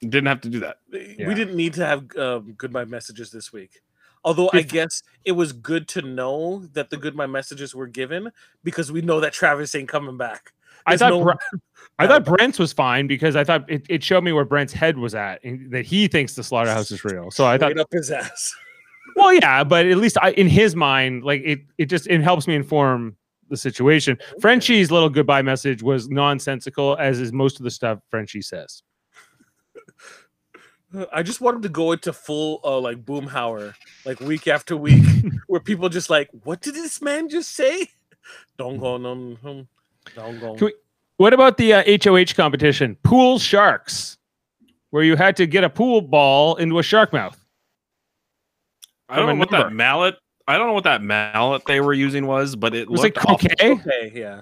Didn't have to do that.
Yeah.
We didn't need to have um, goodbye messages this week. Although I guess it was good to know that the goodbye messages were given because we know that Travis ain't coming back.
I thought
no-
Br- I thought Brent's was fine because I thought it, it showed me where Brent's head was at and that he thinks the slaughterhouse is real. So I thought,
Straight up his ass. (laughs)
well, yeah, but at least I, in his mind, like it, it just it helps me inform the situation. Frenchie's little goodbye message was nonsensical, as is most of the stuff Frenchie says.
I just want him to go into full uh, like Boomhauer, like week after week, (laughs) where people just like, what did this man just say? Don't go, no, no, don't go.
We What about the uh, HOH competition? Pool sharks, where you had to get a pool ball into a shark mouth.
I don't know what that mallet. I don't know what that mallet they were using was, but it,
It was like
looked awful.
croquet.
Okay, yeah.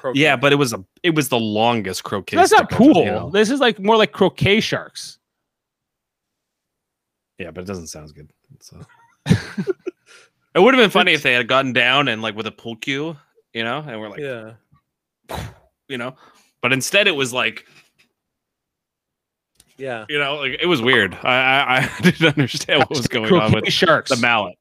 Croquet.
Yeah, but it was a it was the longest croquet.
That's not
stick ever, you
pool.
know?
This is like more like croquet sharks.
Yeah, but it doesn't sound good. So (laughs) it would have been funny if they had gotten down and like with a pull cue, you know, and we're like,
yeah. (laughs)
you know, but instead it was like,
Yeah.
you know, like it was weird. I I, I (laughs) didn't understand what was going on
Croquet
with
sharks.
the mallet,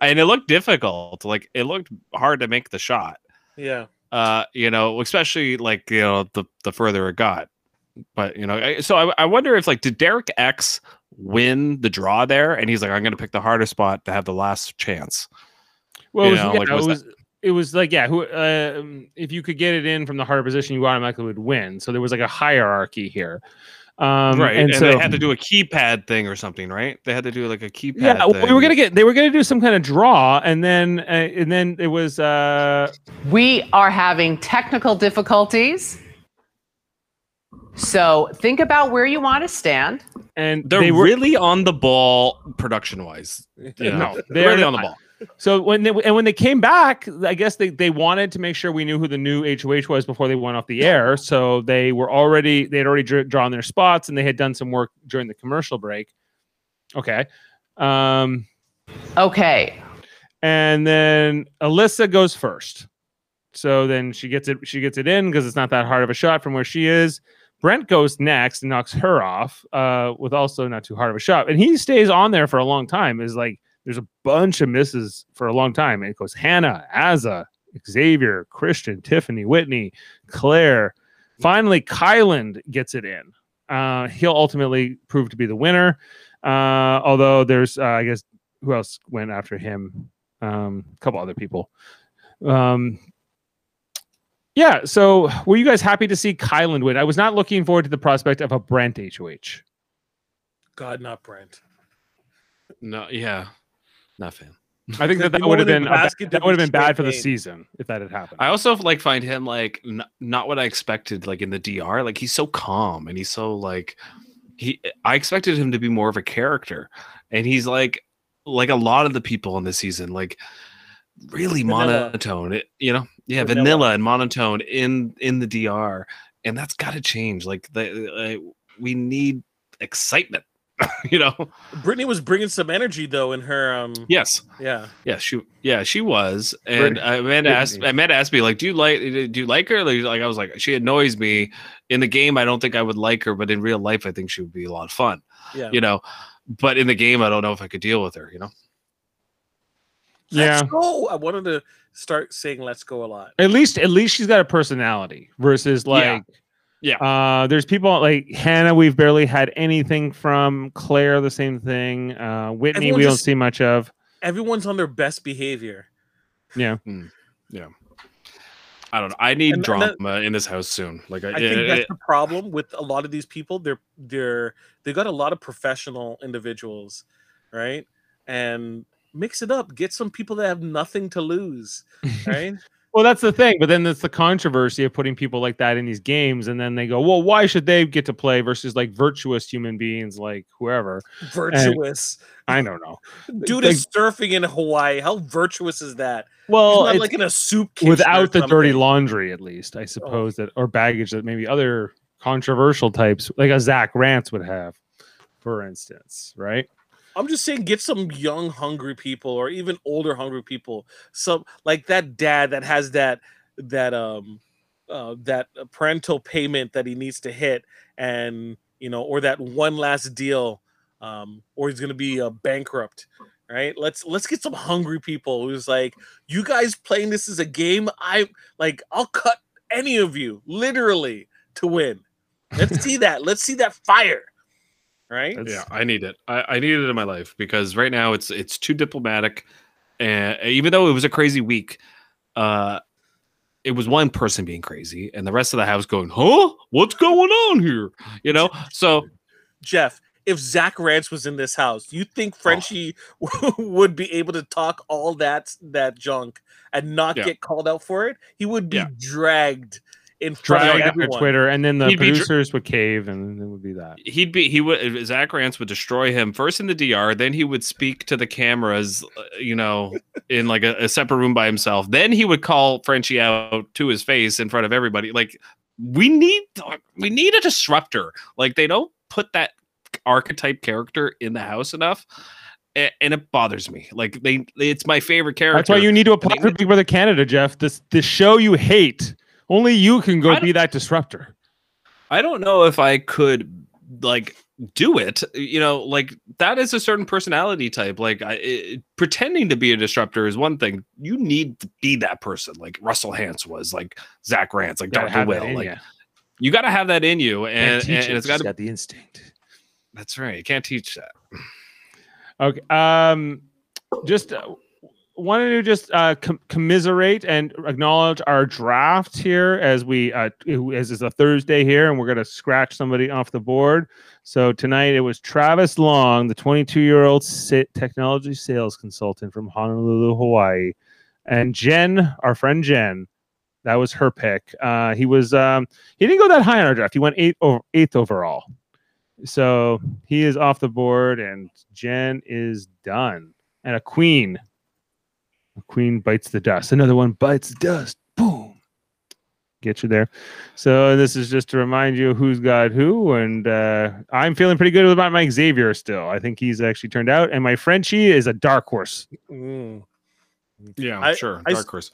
and it looked difficult. Like it looked hard to make the shot.
Yeah.
uh you know especially like you know the the further it got but you know I, so I, I wonder if like did derek x win the draw there and he's like i'm gonna pick the harder spot to have the last chance
Well, it was,
know,
yeah,
like,
it
was
was it was like yeah, who um, if you could get it in from the harder position, you automatically would win. So there was like a hierarchy here. Um,
right and,
and, so
they had to do a keypad thing or something right they had to do like a keypad
yeah,
thing.
we were gonna get they were gonna do some kind of draw, and then uh, and then it was uh
We are having technical difficulties. So think about where you want to stand.
and
they're
they were
really on the ball production wise you know
No,
they're
they're
really on the ball
So when they and when they came back, I guess they, they wanted to make sure we knew who the new HOH was before they went off the air. So they were already they had already drawn their spots and they had done some work during the commercial break. Okay. Um
Okay.
and then Alyssa goes first. So then she gets it she gets it in because it's not that hard of a shot from where she is. Brent goes next and knocks her off uh, with also not too hard of a shot. And he stays on there for a long time. Is like there's a bunch of misses for a long time. And it goes Hannah, Azah, Xavier, Christian, Tiffany, Whitney, Claire. Finally, Kyland gets it in. Uh, he'll ultimately prove to be the winner. Uh, although there's, uh, I guess, who else went after him? Um, a couple other people. Um, yeah. So, were you guys happy to see Kyland win? I was not looking forward to the prospect of a Brent HOH.
God, not Brent.
no yeah not fan
I think that that would have been
basket
that would have been bad
straight
for the
game.
season if that had happened.
I also like find him like n- not what I expected like in the DR. Like he's so calm and he's so like he I expected him to be more of a character. And he's like like a lot of the people in this season like really monotone. It, you know, yeah,
Vanilla.
vanilla. and monotone in in the DR and that's got to change. Like the uh, we need excitement, (laughs) you know.
Britini was bringing some energy though in her. um
Yes.
Yeah.
Yeah, she yeah, she was. And Britini- Amanda asked Amanda asked me like, "Do you like do you like her?" Like, like I was like, she annoys me in the game. I don't think I would like her, but in real life, I think she would be a lot of fun.
Yeah.
You know, but in the game, I don't know if I could deal with her. You know,
yeah.
Let's go. I wanted to start saying "Let's go" a lot.
At least, at least she's got a personality versus like,
Yeah.
Uh, there's people like Hannah. We've barely had anything from Claire. The same thing. Uh, Whitney.
Everyone
we don't
just-
see much of.
Everyone's on their best behavior.
Yeah.
yeah. I don't know. I need
And- and
drama
that-
in this house soon. Like, I,
I think
it-
that's
it-
the problem with a lot of these people. They're they're they got a lot of professional individuals, right? And mix it up. Get some people that have nothing to lose, (laughs) right?
Well, that's the thing. But then that's the controversy of putting people like that in these games, and then they go, "Well, why should they get to play versus like virtuous human beings like whoever?" And-
Virtuous.
I don't know. (laughs)
Dude
Like-
is surfing in Hawaii. How virtuous is that?
Well,
He's not like in a soup
without the dirty laundry, at least I oh. suppose that, or baggage that maybe other controversial types like a Zach Rance would have, for instance, right?
I'm just saying, get some young, hungry people, or even older, hungry people. Some like that dad that has that that um uh, that parental payment that he needs to hit, and you know, or that one last deal, um, or he's gonna be uh, bankrupt. Right? Let's let's get some hungry people who's like, you guys playing this as a game. I like, I'll cut any of you literally to win. Let's (laughs) see that. Let's see that fire. Right?
yeah, I need it. I, I need it in my life because right now it's it's too diplomatic, and even though it was a crazy week, uh, it was one person being crazy and the rest of the house going, "Huh? What's going on here?" You know. (laughs) So
Jeff, if Zach Rance was in this house, you think Frenchie (laughs) would be able to talk all that that junk and not
Yeah.
get called out for it? He would be
Yeah.
dragged in front of everyone.
Twitter, and then the
He'd be dr-
producers would cave, and it would be that.
He'd be he would Zach Rance would destroy him first in the DR, then he would speak to the cameras, uh, you know, in like a, a separate room by himself. Then he would call Frenchie out to his face in front of everybody. Like we need we need a disruptor. Like they don't put that archetype character in the house enough. And it bothers me. Like they, it's my favorite character.
That's why you need to
And
apply for Big Brother Canada, Jeff. This the show you hate. Only you can go be that disruptor.
I don't know if I could like do it. You know, like that is a certain personality type. Like I, it, pretending to be a disruptor is one thing. You need to be that person, like Russell Hantz was, like Zach Rance, like
Gotta
Dr.
have
Will. Like
ya.
you got to have that in you,
Can't
and, and, it's got to.
got the instinct.
That's right. You can't teach that.
Okay. Um, just uh, wanted to just uh, com- commiserate and acknowledge our draft here as we uh, as is a Thursday here, and we're gonna scratch somebody off the board. So tonight it was Travis Long, the 22 year old technology sales consultant from Honolulu, Hawaii, and Jen, our friend Jen. That was her pick. Uh, he was um, he didn't go that high on our draft. He went eight over eighth overall. So he is off the board, and Jen is done. And a queen. A queen bites the dust. Another one bites the dust. Boom. Get you there. So this is just to remind you who's got who. And uh, I'm feeling pretty good about my Xavier still. I think he's actually turned out. And my Frenchie is a dark horse.
Mm.
Yeah,
I-
sure.
I
Dark
s-
horse.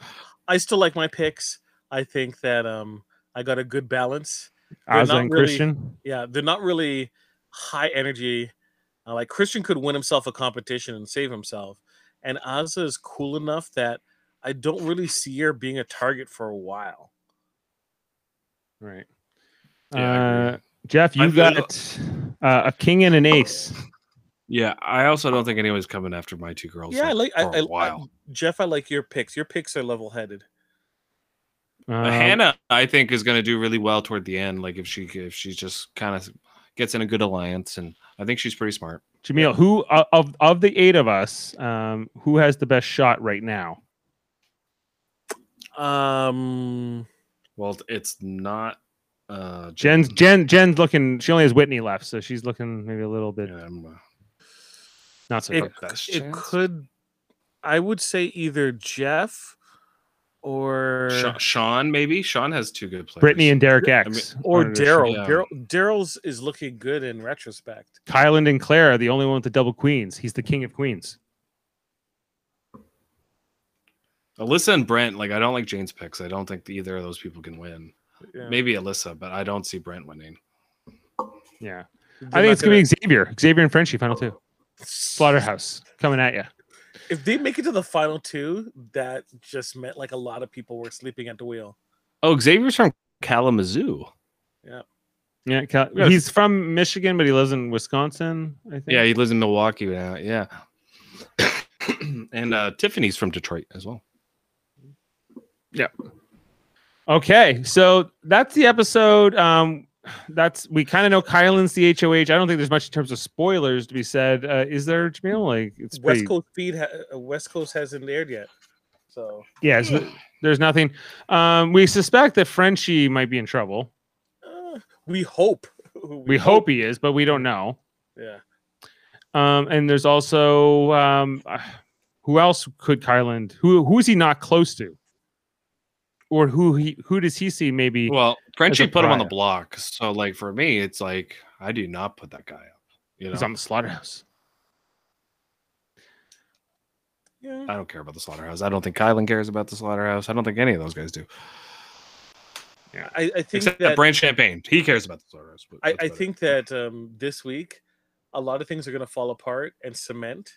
I still like my picks. I think that um I got a good balance. They're
Ozzy
not
and
really-
Christian.
Yeah, they're not really high energy. Uh, like Christian could win himself a competition and save himself, and Ozzy is cool enough that I don't really see her being a target for a while.
Right.
Yeah,
uh, Jeff, you
I
got uh, a king and an ace.
Yeah, I also don't think anyone's coming after my two girls.
Yeah, I like I,
for
I,
a
I-
while.
Jeff. I like your picks. Your picks are level headed.
Uh,
Um,
Hannah, I think, is going to do really well toward the end. Like if she if she's just kind of gets in a good alliance, and I think she's pretty smart.
Jameel, who uh, of of the eight of us, um, who has the best shot right now?
Um,
Well, it's not. Uh,
Jen's Jen Jen's looking. She only has Whitney left, so she's looking maybe a little bit
Yeah, I'm, uh,
not so
it,
good.
best
it could. I would say either Jeff or
Sean, maybe Sean has two good players.
Britini and Derek
I mean,
X,
or
One of the-
Daryl.
yeah.
Daryl's is looking good in retrospect.
Kyland and Claire are the only one with the double queens. He's the king of queens.
Alyssa and Brent. Like I don't like Jane's picks. I don't think either of those people can win.
Yeah.
Maybe Alyssa, but I don't see Brent winning.
Yeah,
They're
I think
not
it's gonna be Xavier, Xavier and Frenchie final two. (laughs) Slaughterhouse coming at you.
If they make it to the final two, that just meant like a lot of people were sleeping at the wheel.
Oh, Xavier's from Kalamazoo.
Yeah, Cal-
Yes.
he's from Michigan, but he lives in Wisconsin. I think.
Yeah, he lives in Milwaukee now. Yeah. (clears throat) and uh, Tiffany's from Detroit as well. Yeah.
Okay, so that's the episode. Um, that's we kind of know Kyland's the HOH. I don't think there's much in terms of spoilers to be said. Uh, is there, Jameel? Like it's pretty.
West Coast feed, ha- uh, West Coast hasn't aired yet, so
Yeah, so there's nothing. Um, we suspect that Frenchie might be in trouble.
uh, we hope. (laughs)
We, hope he is, but we don't know.
Yeah.
Um, and there's also um, uh, who else could Kyland? Who who is he not close to? Or who he who does he see maybe?
Well, Frenchie put him on the block. So, like, for me, it's like, I do not put that guy up. You know,
He's on the slaughterhouse.
Yeah.
I don't care about the slaughterhouse. I don't think Kyland cares about the slaughterhouse. I don't think any of those guys do.
I, I think
Except
that
Brent Champagne. He cares about the slaughterhouse. but
I, I
about it.
think that um, this week a lot of things are going to fall apart and cement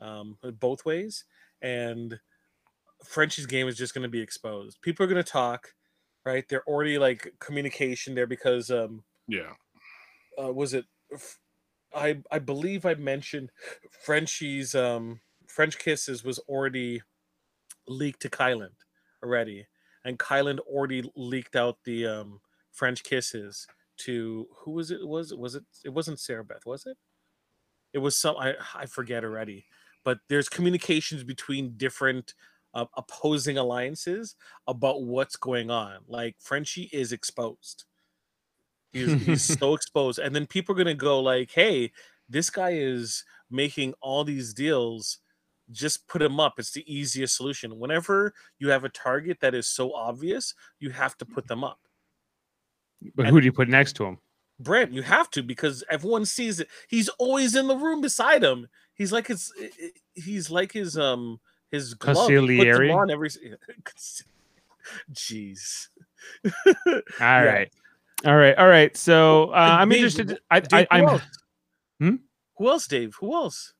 um, both ways, and Frenchie's game is just going to be exposed. People are going to talk, right? They're already like communication there because um,
Yeah.
uh, was it? I I believe I mentioned Frenchie's um, French kisses was already leaked to Kyland already, and Kyland already leaked out the um, French kisses to who was it? Was it was it? It wasn't Sarah Beth, was it? It was some I I forget already. But there's communications between different uh, opposing alliances about what's going on. Like Frenchie is exposed. He's, he's (laughs) so exposed, and then people are gonna go like, "Hey, this guy is making all these deals." Just put him up. It's the easiest solution. Whenever you have a target that is so obvious, you have to put them up.
But who do you put next to him?
Brent, you have to because everyone sees it. He's always in the room beside him. He's like his he's like his um his glove. He puts them
Consigliere?
on every (laughs) Jeez. (laughs)
All right, all right, all right. So uh, I'm
Dave,
interested. i,
dave,
I i'm
else?
Hmm?
Who else, Dave? Who else?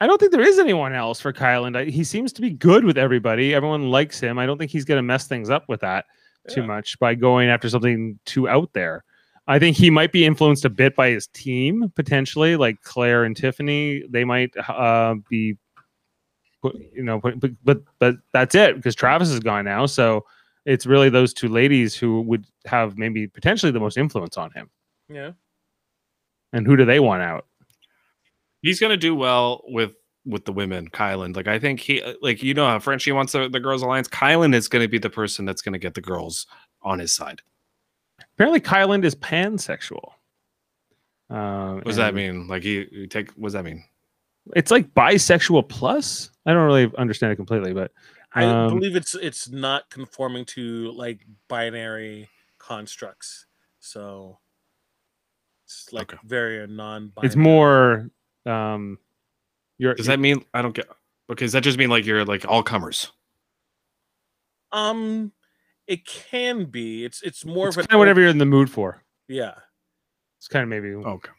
I don't think there is anyone else for Kyland. I, he seems to be good with everybody. Everyone likes him. I don't think he's going to mess things up with that too
Yeah.
much by going after something too out there. I think he might be influenced a bit by his team potentially, like Claire and Tiffany. They might uh, be, you know, but, but but but that's it because Travis is gone now. So it's really those two ladies who would have maybe potentially the most influence on him.
Yeah.
And who do they want out?
He's gonna do well with with the women, Kyland. Like I think he like you know how Frenchie wants the, the girls alliance. Kyland is gonna be the person that's gonna get the girls on his side.
Apparently, Kyland is pansexual. Um,
What does that mean? Like he, he take what does that mean?
It's like bisexual plus. I don't really understand it completely, but
I
um,
believe it's it's not conforming to like binary constructs. So it's like very non binary
it's more. Um, you're,
Does that mean I don't get? Okay, does that just mean like you're like all comers?
um it can be. It's it's more
it's
of
kind of whatever you're in the mood for.
yeah.
It's kind of maybe
okay.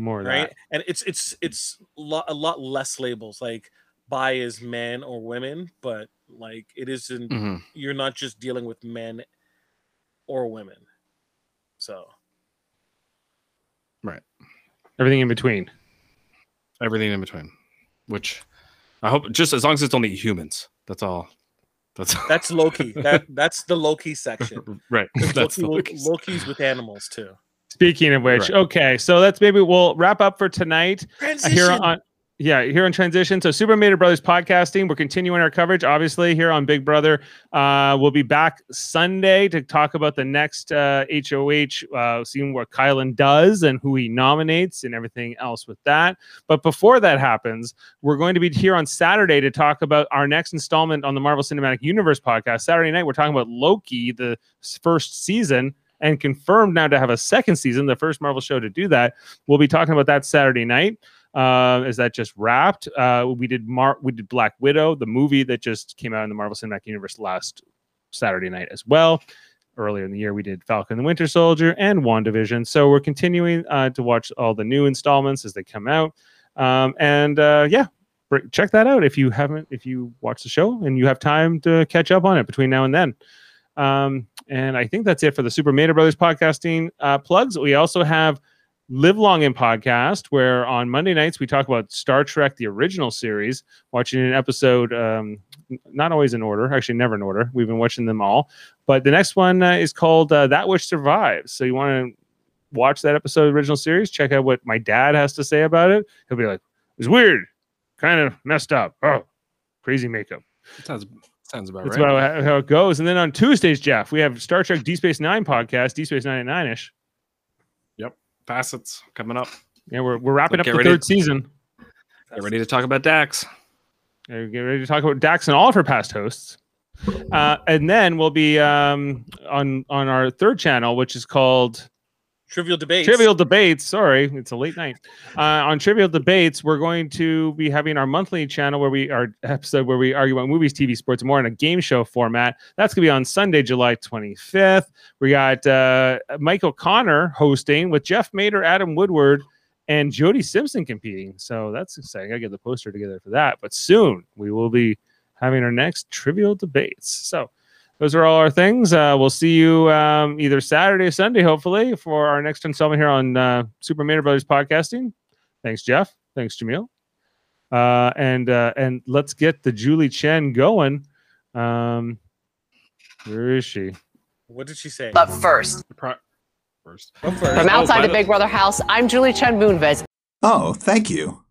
More
right
that.
and it's it's it's lo- a lot less labels like bi is men or women but like it isn't
Mhm.
you're not just dealing with men or women so
Right.
Everything in between.
Everything in between. Which I hope just as long as it's only humans. That's all. That's
that's loki that (laughs) that's the loki section
right That's
loki,
Loki
loki's with animals too
Speaking of which,
Right.
okay, so that's maybe we'll wrap up for tonight. Uh, Here on yeah, here on transition. So Super Mater Brothers podcasting. We're continuing our coverage, obviously, here on Big Brother. Uh, we'll be back Sunday to talk about the next uh, HOH, uh, seeing what Kyland does and who he nominates and everything else with that. But before that happens, we're going to be here on Saturday to talk about our next installment on the Marvel Cinematic Universe podcast. Saturday night, we're talking about Loki, the first season, and confirmed now to have a second season, the first Marvel show to do that. We'll be talking about that Saturday night. Uh, is that just wrapped? Uh, we did Mar- we did Black Widow, the movie that just came out in the Marvel Cinematic Universe last Saturday night as well. Earlier in the year, we did Falcon and the Winter Soldier and WandaVision. So we're continuing uh, to watch all the new installments as they come out. Um, and uh, yeah, check that out if you haven't, if you watch the show and you have time to catch up on it between now and then. Um, and I think that's it for the Super Mater Brothers podcasting uh, plugs. We also have Live Long in podcast, where on Monday nights we talk about Star Trek, the original series, watching an episode, um, not always in order, actually, never in order. We've been watching them all. But the next one uh, is called uh, That Which Survives. So you want to watch that episode of the original series, check out what my dad has to say about it. He'll be like, it's weird, kind of messed up. Oh, crazy makeup.
sounds sounds about
That's
right.
about how- it goes. And then on Tuesdays, Jeff, we have Star Trek Deep Space Nine podcast, Deep Space Nine Nine ish.
Yep. Facets coming up.
Yeah, we're, we're wrapping
So
up the
ready-
third season.
Get ready to talk about Dax.
Get ready to talk about Dax and all of her past hosts. Uh, and then we'll be um, on on our third channel, which is called
trivial debates
Trivial Debates. Sorry, it's a late night. Uh, on Trivial Debates, we're going to be having our monthly channel where we our episode where we argue about movies, TV, sports, and more in a game show format. That's going to be on Sunday, July 25th. We got uh, Mike O'Connor hosting with Jeff Mater, Adam Woodward, and Jody Simpson competing. So that's exciting. I get the poster together for that. But soon we will be having our next Trivial Debates. So those are all our things. Uh, we'll see you um, either Saturday or Sunday, hopefully, for our next installment here on uh, Super Mater Brothers podcasting. Thanks, Jeff. Thanks, Jameel. Uh, and uh, and let's get the Julie Chen going. Um, where is she?
what did she say
But first,
First.
Go first.
from
Oh,
outside
by
the
the-
Big Brother house, I'm Julie Chen Moonves.
Oh, thank you.